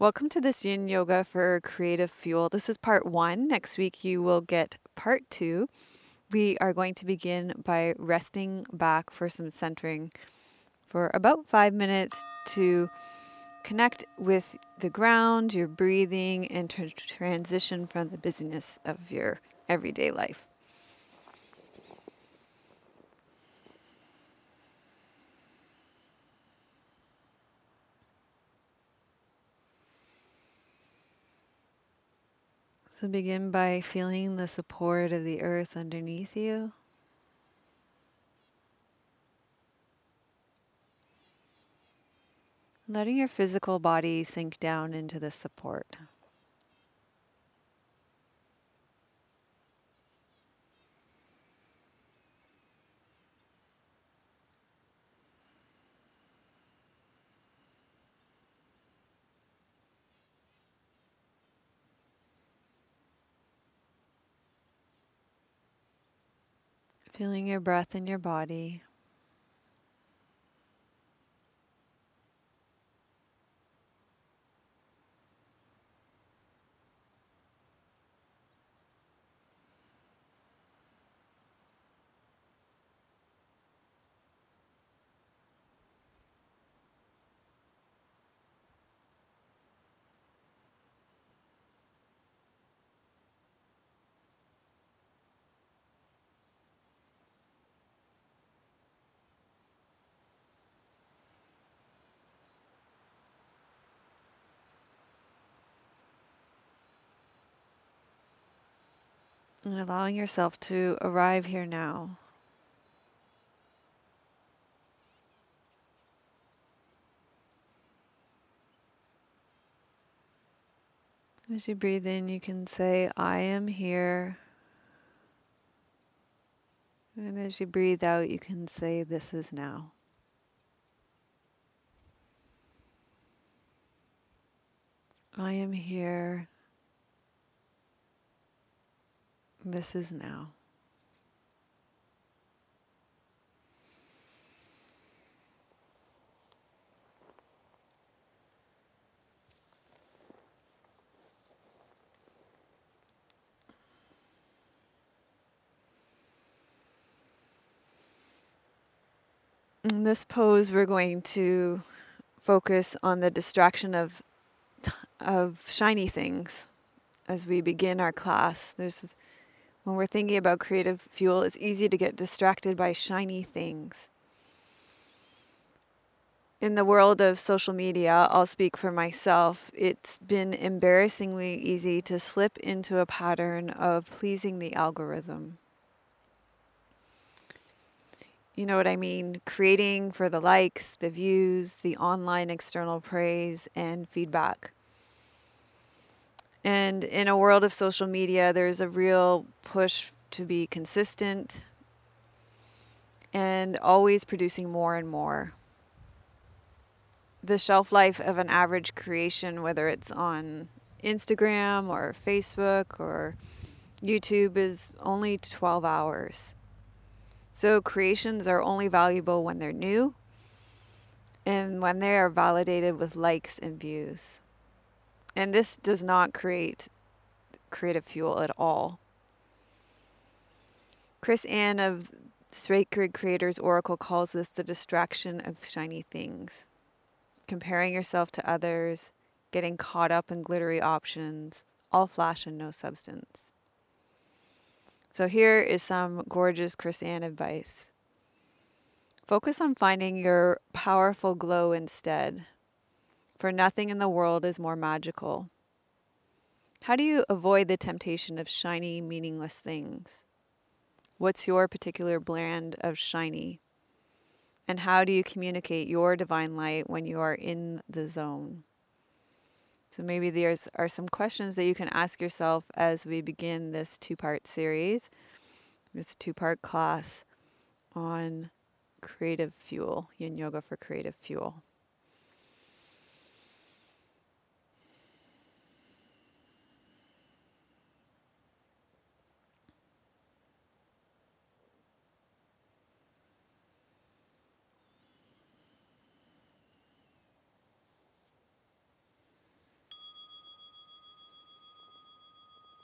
Welcome to this yin yoga for creative fuel. This is part one. Next week, you will get part two. We are going to begin by resting back for some centering for about five minutes to connect with the ground, your breathing, and to transition from the busyness of your everyday life. So begin by feeling the support of the earth underneath you. Letting your physical body sink down into the support. Feeling your breath in your body. And allowing yourself to arrive here now. As you breathe in, you can say, I am here. And as you breathe out, you can say, This is now. I am here. This is now. In this pose, we're going to focus on the distraction of of shiny things as we begin our class. There's when we're thinking about creative fuel, it's easy to get distracted by shiny things. In the world of social media, I'll speak for myself, it's been embarrassingly easy to slip into a pattern of pleasing the algorithm. You know what I mean? Creating for the likes, the views, the online external praise, and feedback. And in a world of social media, there's a real push to be consistent and always producing more and more. The shelf life of an average creation, whether it's on Instagram or Facebook or YouTube, is only 12 hours. So creations are only valuable when they're new and when they are validated with likes and views. And this does not create creative fuel at all. Chris-Anne of Sacred Creators Oracle calls this the distraction of shiny things. Comparing yourself to others, getting caught up in glittery options, all flash and no substance. So here is some gorgeous Chris-Anne advice. Focus on finding your powerful glow instead for nothing in the world is more magical. How do you avoid the temptation of shiny, meaningless things? What's your particular brand of shiny? And how do you communicate your divine light when you are in the zone? So maybe there's are some questions that you can ask yourself as we begin this two-part series, this two-part class on creative fuel, yin yoga for creative fuel.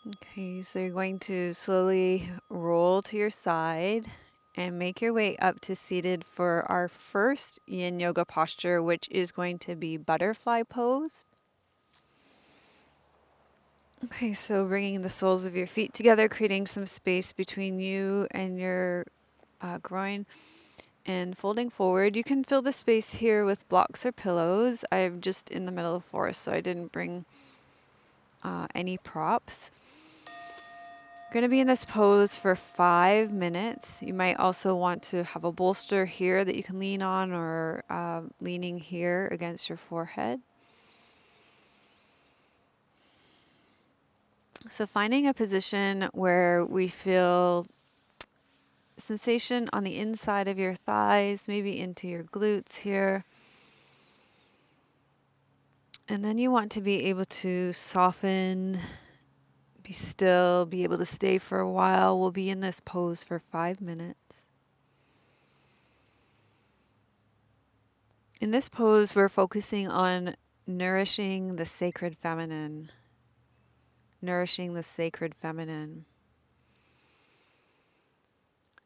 Okay, so you're going to slowly roll to your side and make your way up to seated for our first yin yoga posture, which is going to be butterfly pose. Okay, so bringing the soles of your feet together, creating some space between you and your uh, groin, and folding forward. You can fill the space here with blocks or pillows. I'm just in the middle of forest, so I didn't bring uh, any props. Going to be in this pose for five minutes. You might also want to have a bolster here that you can lean on or uh, leaning here against your forehead. So, finding a position where we feel sensation on the inside of your thighs, maybe into your glutes here. And then you want to be able to soften be still, be able to stay for a while. We'll be in this pose for five minutes. In this pose, we're focusing on nourishing the sacred feminine. Nourishing the sacred feminine.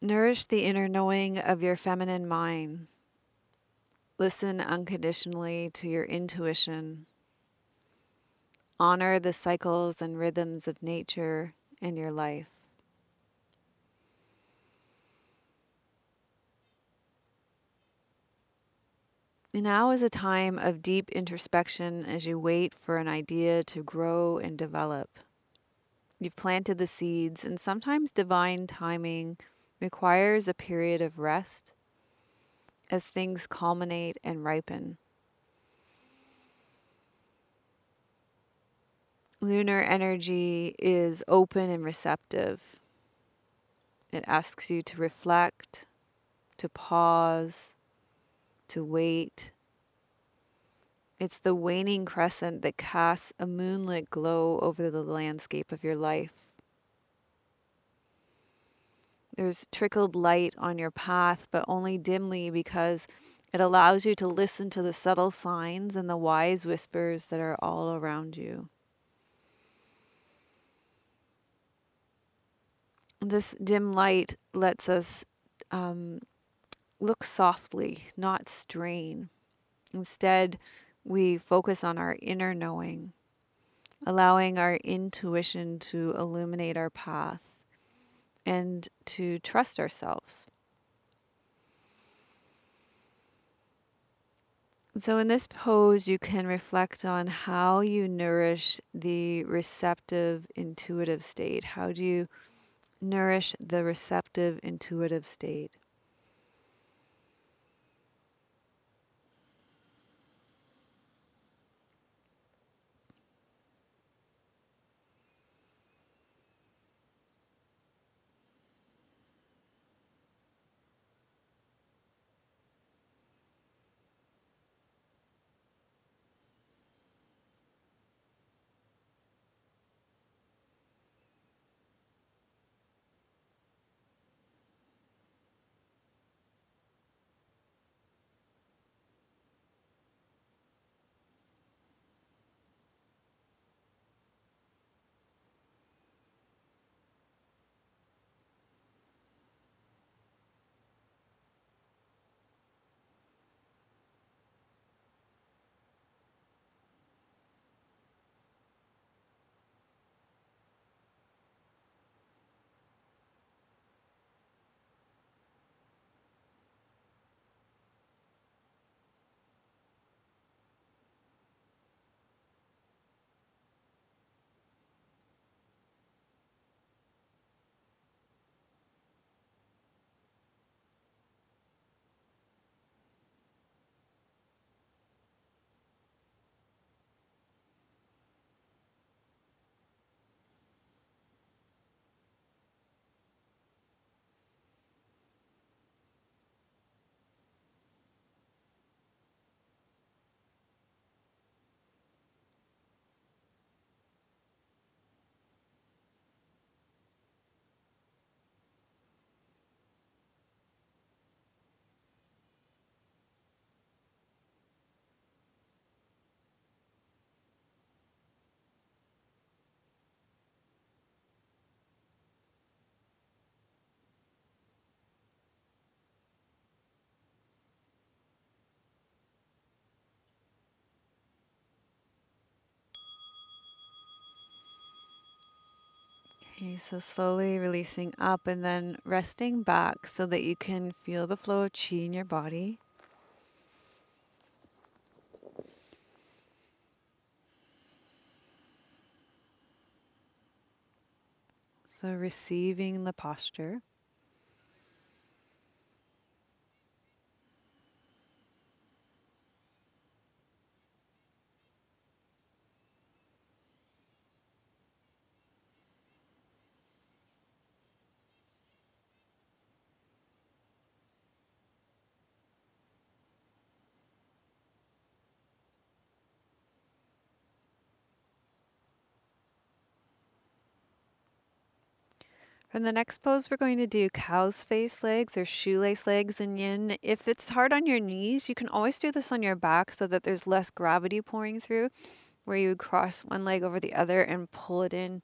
Nourish the inner knowing of your feminine mind. Listen unconditionally to your intuition Honor the cycles and rhythms of nature in your life. Now is a time of deep introspection as you wait for an idea to grow and develop. You've planted the seeds, and sometimes divine timing requires a period of rest as things culminate and ripen. Lunar energy is open and receptive. It asks you to reflect, to pause, to wait. It's the waning crescent that casts a moonlit glow over the landscape of your life. There's trickled light on your path, but only dimly because it allows you to listen to the subtle signs and the wise whispers that are all around you. This dim light lets us um, look softly, not strain. Instead, we focus on our inner knowing, allowing our intuition to illuminate our path and to trust ourselves. So, in this pose, you can reflect on how you nourish the receptive, intuitive state. How do you nourish the receptive, intuitive state. Okay, so slowly releasing up and then resting back so that you can feel the flow of chi in your body. So receiving the posture. For the next pose, we're going to do cow's face legs or shoelace legs in yin. If it's hard on your knees, you can always do this on your back so that there's less gravity pouring through, where you cross one leg over the other and pull it in,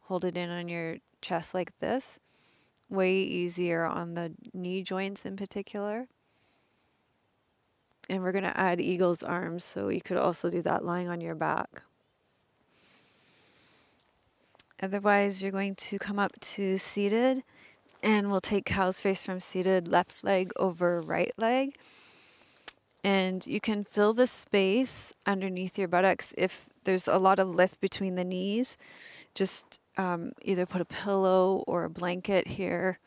hold it in on your chest like this. Way easier on the knee joints in particular. And we're going to add eagle's arms, so you could also do that lying on your back. Otherwise, you're going to come up to seated and we'll take cow's face from seated left leg over right leg. And you can fill the space underneath your buttocks if there's a lot of lift between the knees. Just um, either put a pillow or a blanket here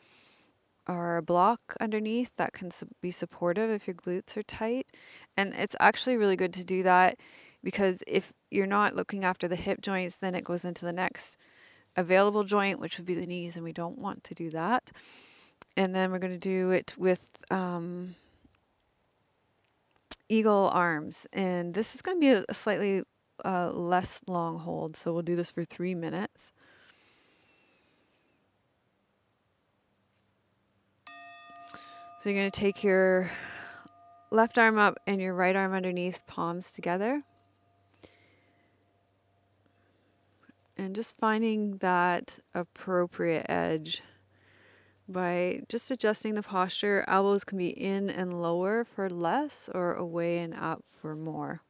or a block underneath that can be supportive if your glutes are tight. And it's actually really good to do that because if you're not looking after the hip joints, then it goes into the next available joint, which would be the knees, and we don't want to do that. And then we're going to do it with um, eagle arms. And this is going to be a, slightly uh, less long hold, so we'll do this for three minutes. So you're going to take your left arm up and your right arm underneath, palms together. And just finding that appropriate edge by just adjusting the posture. Elbows can be in and lower for less or away and up for more.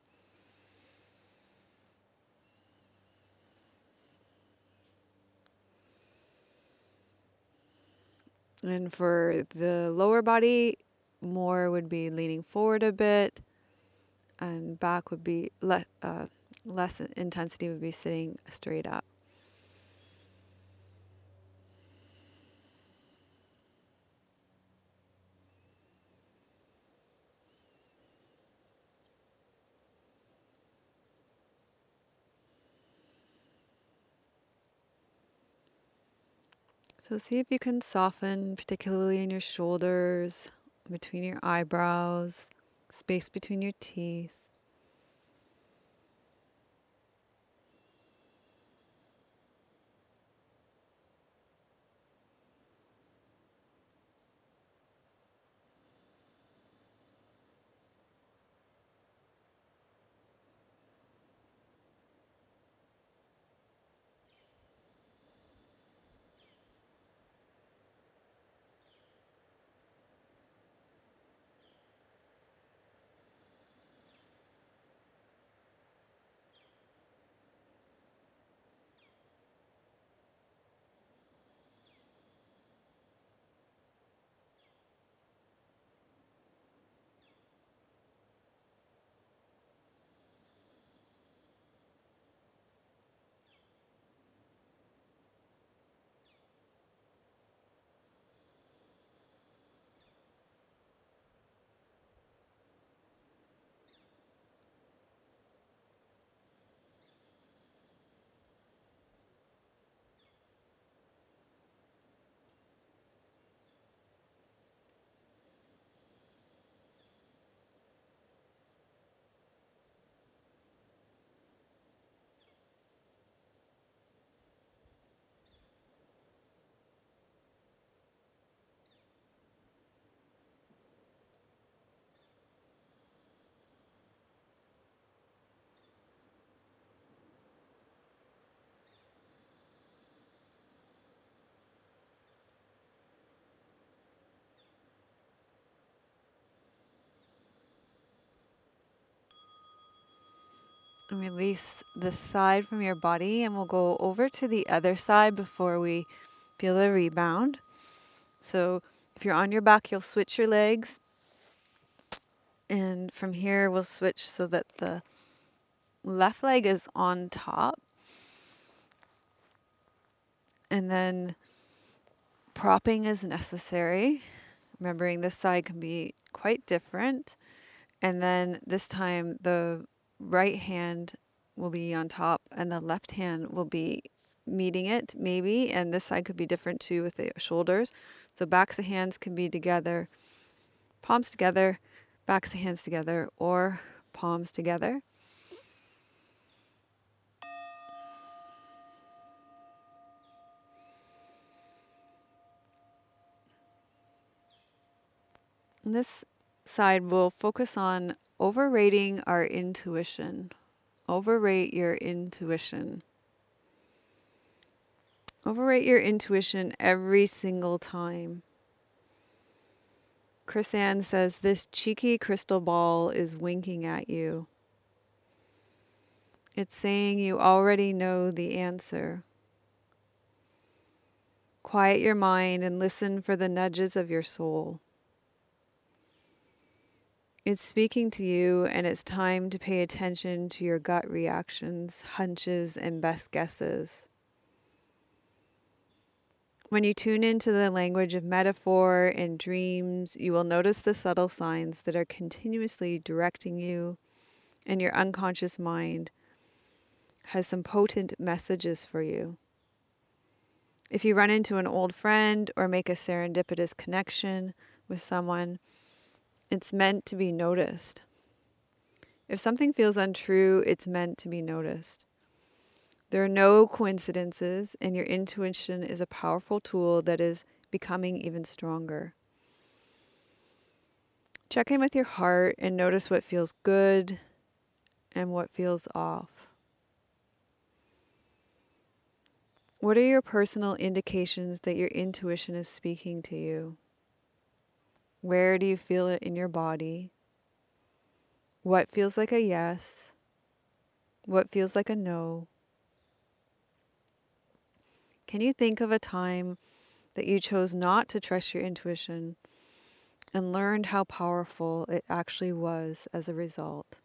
And for the lower body, more would be leaning forward a bit, and back would be le- uh, less intensity would be sitting straight up. So see if you can soften, particularly in your shoulders, between your eyebrows, space between your teeth. And release the side from your body, and we'll go over to the other side before we feel the rebound. So, if you're on your back, you'll switch your legs. And from here, we'll switch so that the left leg is on top. And then propping is necessary. Remembering this side can be quite different. And then this time the right hand will be on top and the left hand will be meeting it, maybe. And this side could be different too with the shoulders. So backs of hands can be together, palms together, backs of hands together, or palms together. this side will focus on overrating our intuition. Overrate your intuition. Overrate your intuition every single time. Chris-Anne says, This cheeky crystal ball is winking at you. It's saying you already know the answer. Quiet your mind and listen for the nudges of your soul. It's speaking to you, and it's time to pay attention to your gut reactions, hunches, and best guesses. When you tune into the language of metaphor and dreams, you will notice the subtle signs that are continuously directing you, and your unconscious mind has some potent messages for you. If you run into an old friend or make a serendipitous connection with someone, it's meant to be noticed. If something feels untrue, it's meant to be noticed. There are no coincidences, and your intuition is a powerful tool that is becoming even stronger. Check in with your heart and notice what feels good and what feels off. What are your personal indications that your intuition is speaking to you? Where do you feel it in your body? What feels like a yes? What feels like a no? Can you think of a time that you chose not to trust your intuition and learned how powerful it actually was as a result?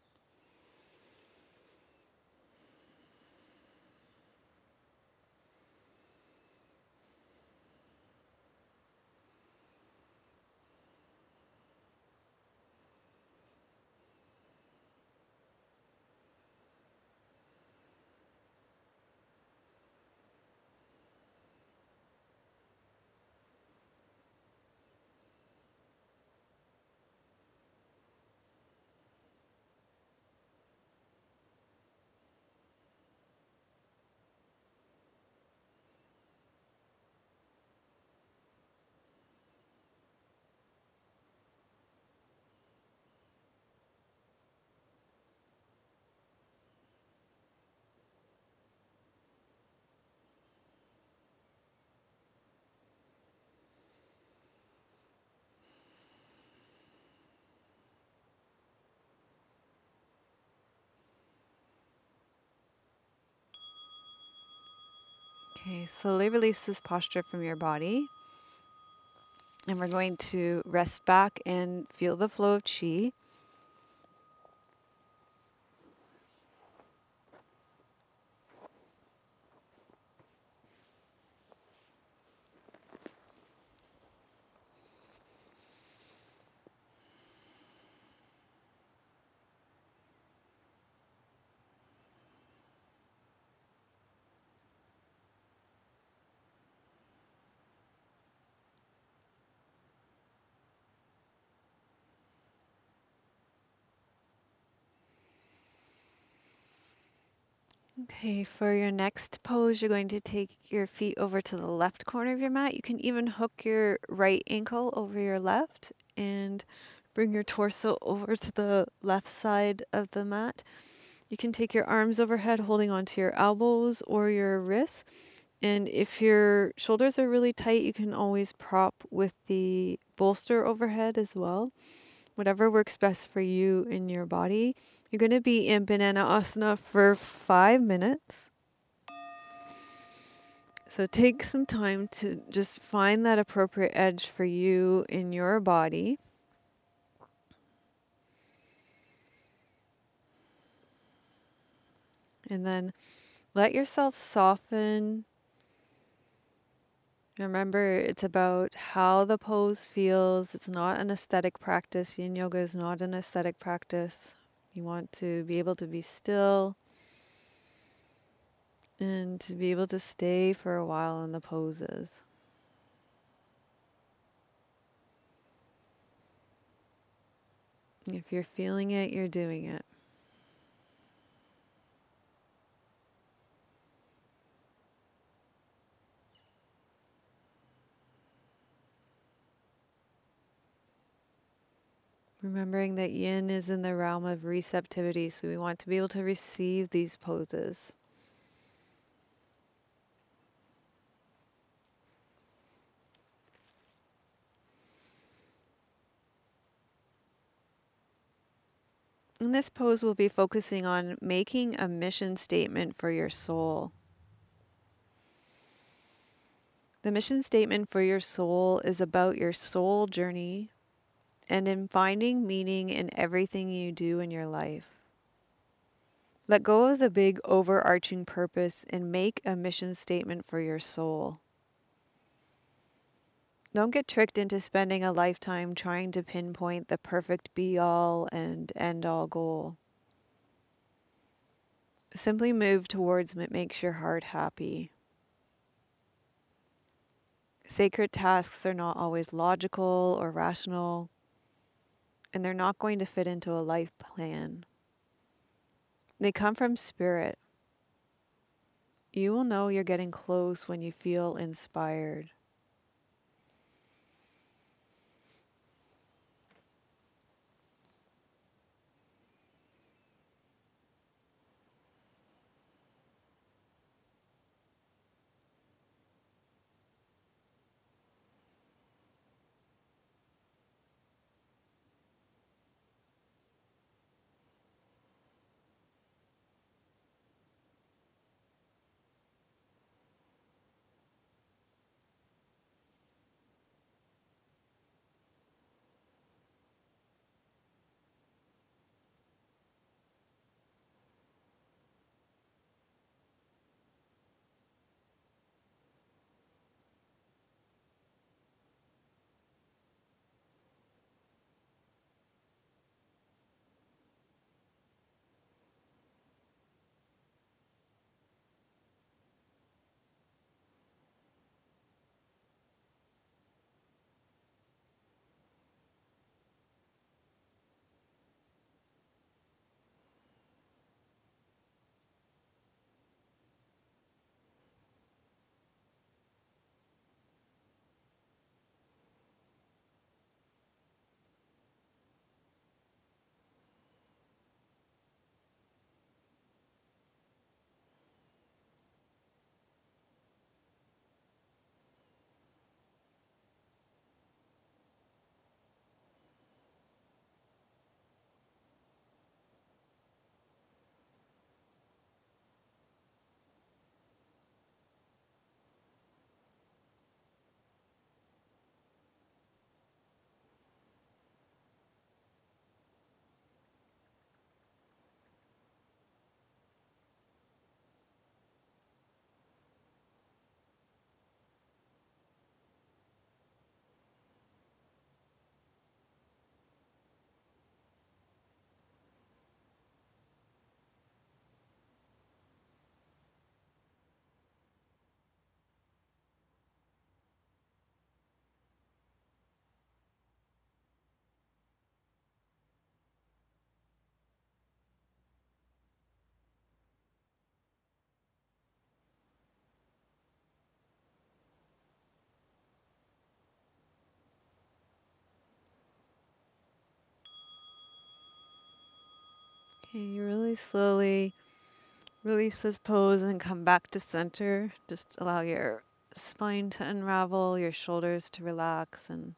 Okay, slowly release this posture from your body. And we're going to rest back and feel the flow of chi. Okay, for your next pose, you're going to take your feet over to the left corner of your mat. You can even hook your right ankle over your left and bring your torso over to the left side of the mat. You can take your arms overhead, holding onto your elbows or your wrists. And if your shoulders are really tight, you can always prop with the bolster overhead as well. Whatever works best for you in your body. You're going to be in Banana Asana for five minutes. So take some time to just find that appropriate edge for you in your body. And then let yourself soften. Remember, it's about how the pose feels. It's not an aesthetic practice. Yin yoga is not an aesthetic practice. You want to be able to be still and to be able to stay for a while in the poses. If you're feeling it, you're doing it. Remembering that yin is in the realm of receptivity, so we want to be able to receive these poses. In this pose, we'll be focusing on making a mission statement for your soul. The mission statement for your soul is about your soul journey and in finding meaning in everything you do in your life. Let go of the big overarching purpose and make a mission statement for your soul. Don't get tricked into spending a lifetime trying to pinpoint the perfect be all and end all goal. Simply move towards what makes your heart happy. Sacred tasks are not always logical or rational and they're not going to fit into a life plan. They come from spirit. You will know you're getting close when you feel inspired. Okay, you really slowly release this pose and come back to center. Just allow your spine to unravel, your shoulders to relax, and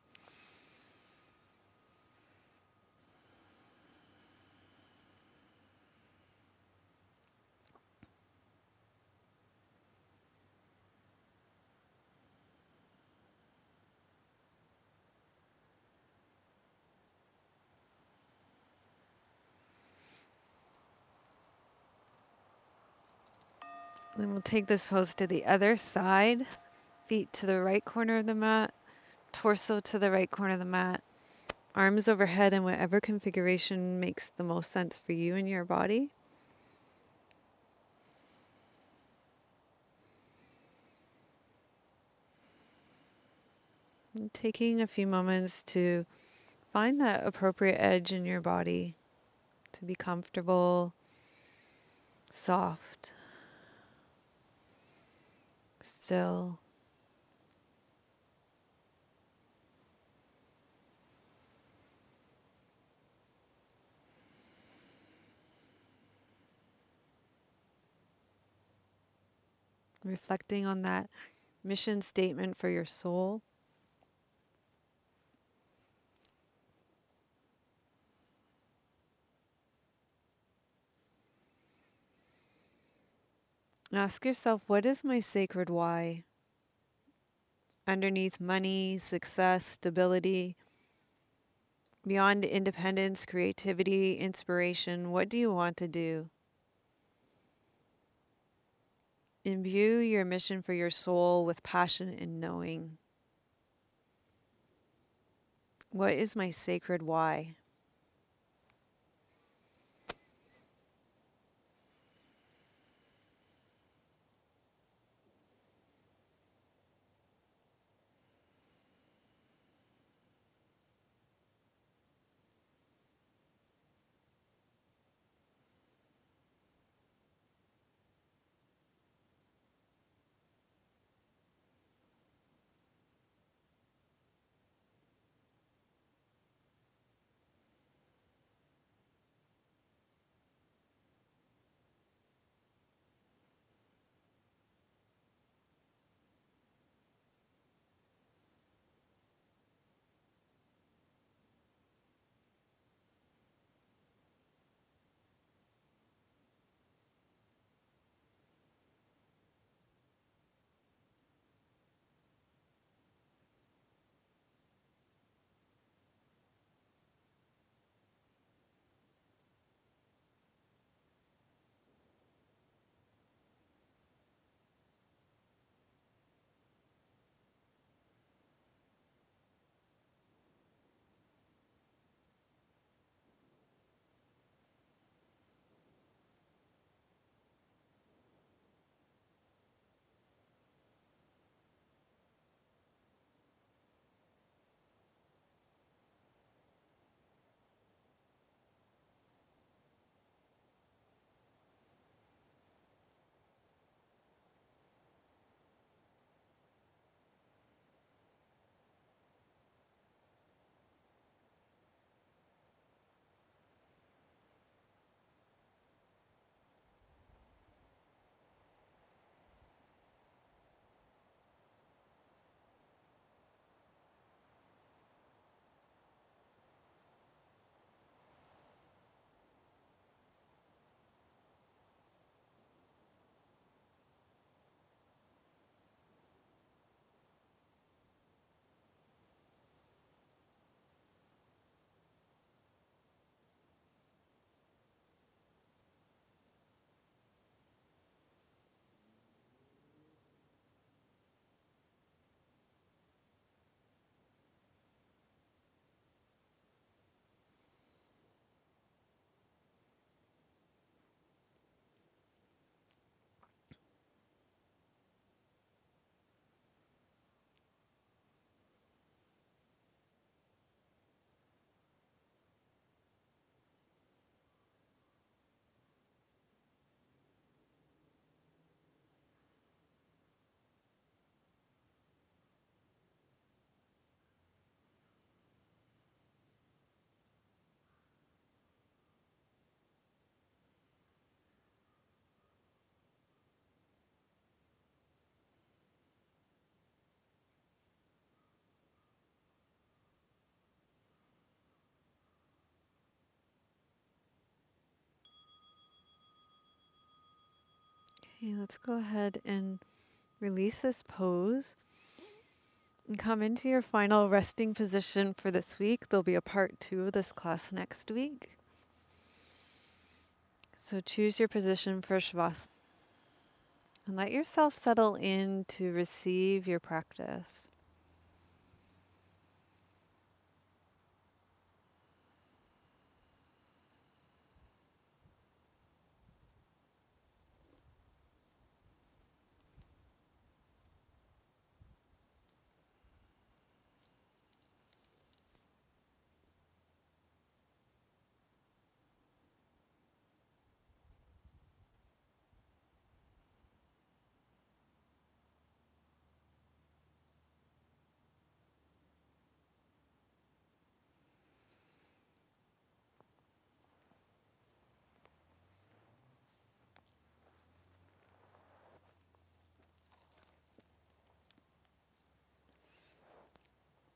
Then we'll take this pose to the other side. Feet to the right corner of the mat, torso to the right corner of the mat, arms overhead in whatever configuration makes the most sense for you and your body. And taking a few moments to find that appropriate edge in your body to be comfortable, soft, still. Reflecting on that mission statement for your soul. Ask yourself, what is my sacred why? Underneath money, success, stability, beyond independence, creativity, inspiration, what do you want to do? Imbue your mission for your soul with passion and knowing. What is my sacred why? Okay, let's go ahead and release this pose and come into your final resting position for this week. There'll be a part two of this class next week. So choose your position for Shavasana. And let yourself settle in to receive your practice.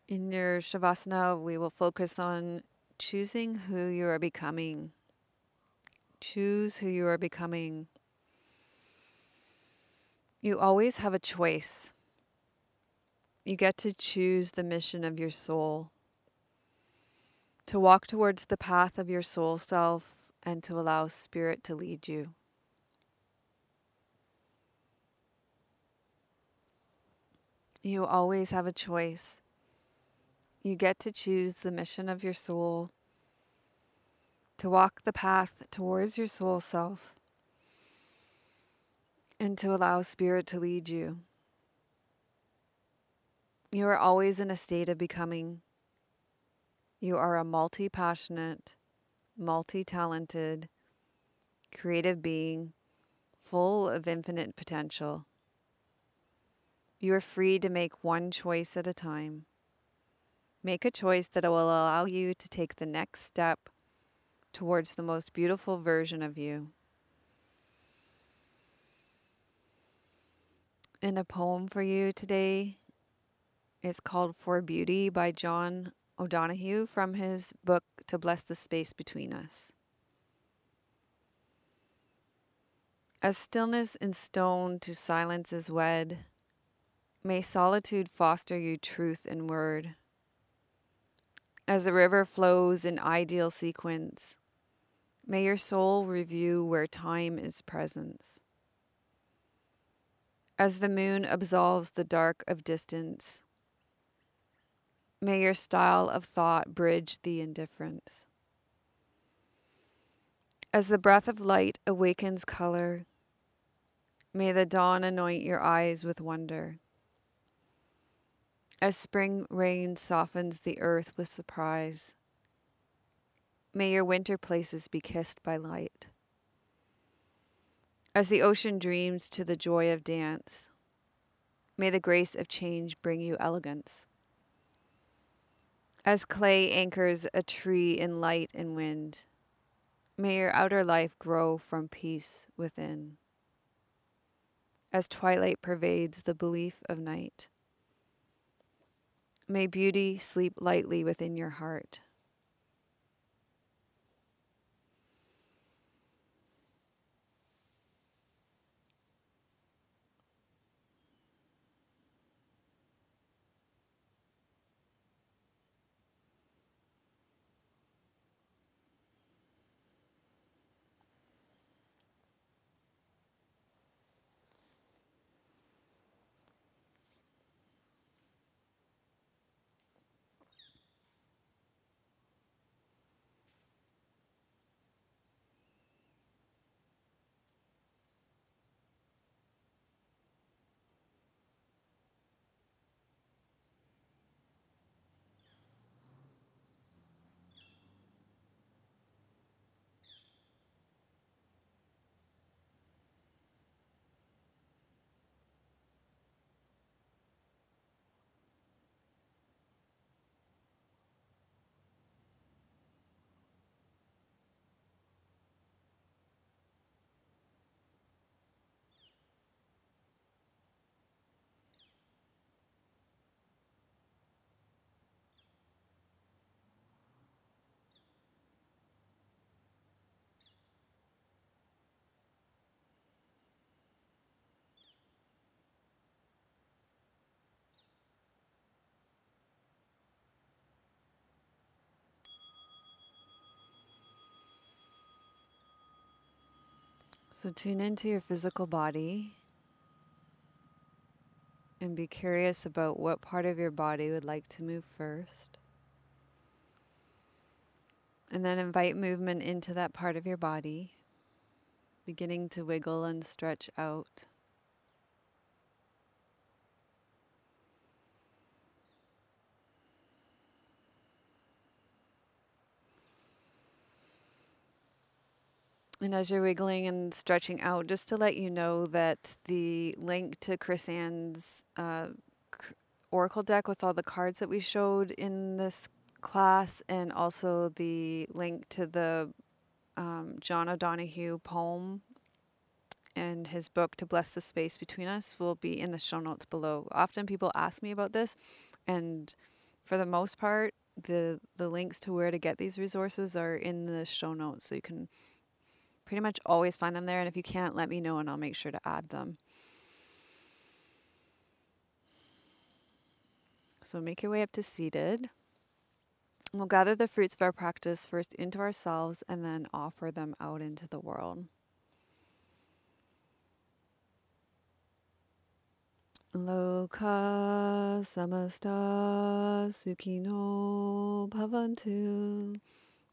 In your Shavasana, we will focus on choosing who you are becoming. Choose who you are becoming. You always have a choice. You get to choose the mission of your soul, to walk towards the path of your soul self, and to allow Spirit to lead you. You always have a choice. You get to choose the mission of your soul, to walk the path towards your soul self, and to allow Spirit to lead you. You are always in a state of becoming. You are a multi passionate, multi talented, creative being full of infinite potential. You are free to make one choice at a time. Make a choice that will allow you to take the next step towards the most beautiful version of you. And a poem for you today is called For Beauty by John O'Donohue from his book To Bless the Space Between Us. As stillness in stone to silence is wed, may solitude foster you truth in word. As the river flows in ideal sequence, may your soul review where time is presence. As the moon absolves the dark of distance, may your style of thought bridge the indifference. As the breath of light awakens color, may the dawn anoint your eyes with wonder. As spring rain softens the earth with surprise, may your winter places be kissed by light. As the ocean dreams to the joy of dance, may the grace of change bring you elegance. As clay anchors a tree in light and wind, may your outer life grow from peace within. As twilight pervades the belief of night, May beauty sleep lightly within your heart. So tune into your physical body and be curious about what part of your body would like to move first. And then invite movement into that part of your body, beginning to wiggle and stretch out. And as you're wiggling and stretching out, just to let you know that the link to Chris-Anne's uh, Oracle deck with all the cards that we showed in this class, and also the link to the um, John O'Donohue poem and his book to bless the space between us will be in the show notes below. Often people ask me about this, and for the most part, the the links to where to get these resources are in the show notes, so you can pretty much always find them there. And if you can't, let me know and I'll make sure to add them. So make your way up to seated. We'll gather the fruits of our practice first into ourselves and then offer them out into the world. Loka samasta bhavantu.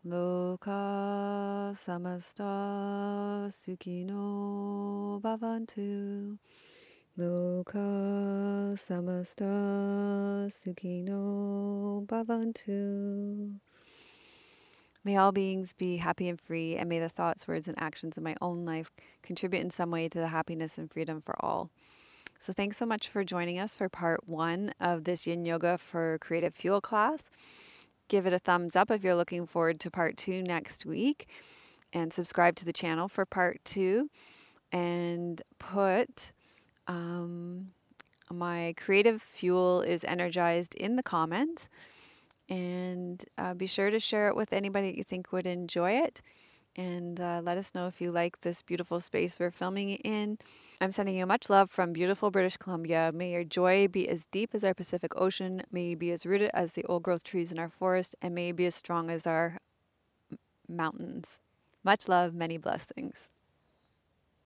Loka samasta sukhino bhavantu. Loka samasta sukhino bhavantu. May all beings be happy and free, and may the thoughts, words, and actions of my own life contribute in some way to the happiness and freedom for all. So, thanks so much for joining us for part one of this Yin Yoga for Creative Fuel class give it a thumbs up if you're looking forward to part two next week. And subscribe to the channel for part two. And put um, my creative fuel is energized in the comments. And uh, be sure to share it with anybody that you think would enjoy it and uh, let us know if you like this beautiful space we're filming in. I'm sending you much love from beautiful British Columbia. May your joy be as deep as our Pacific Ocean. May you be as rooted as the old growth trees in our forest, and may you be as strong as our mountains. Much love, many blessings.